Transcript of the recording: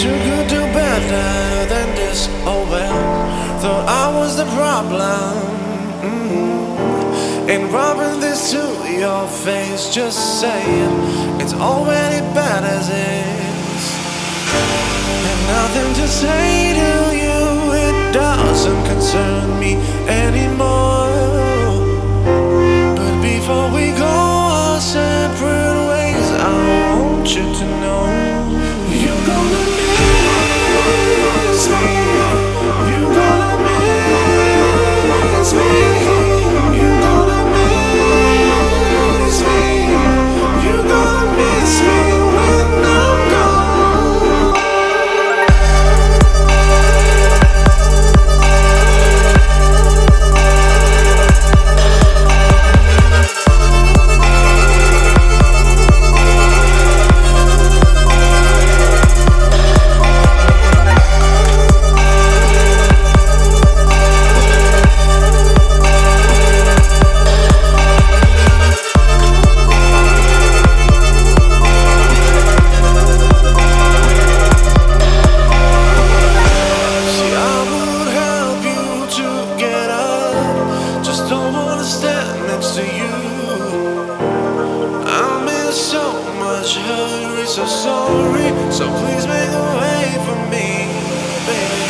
too good to better than this. Oh well, thought I was the problem. Mm-hmm. Rubbing this to your face, just saying it's already bad as is. And nothing to say to you. I'm in so much hurry, so sorry. So please make a way for me, baby.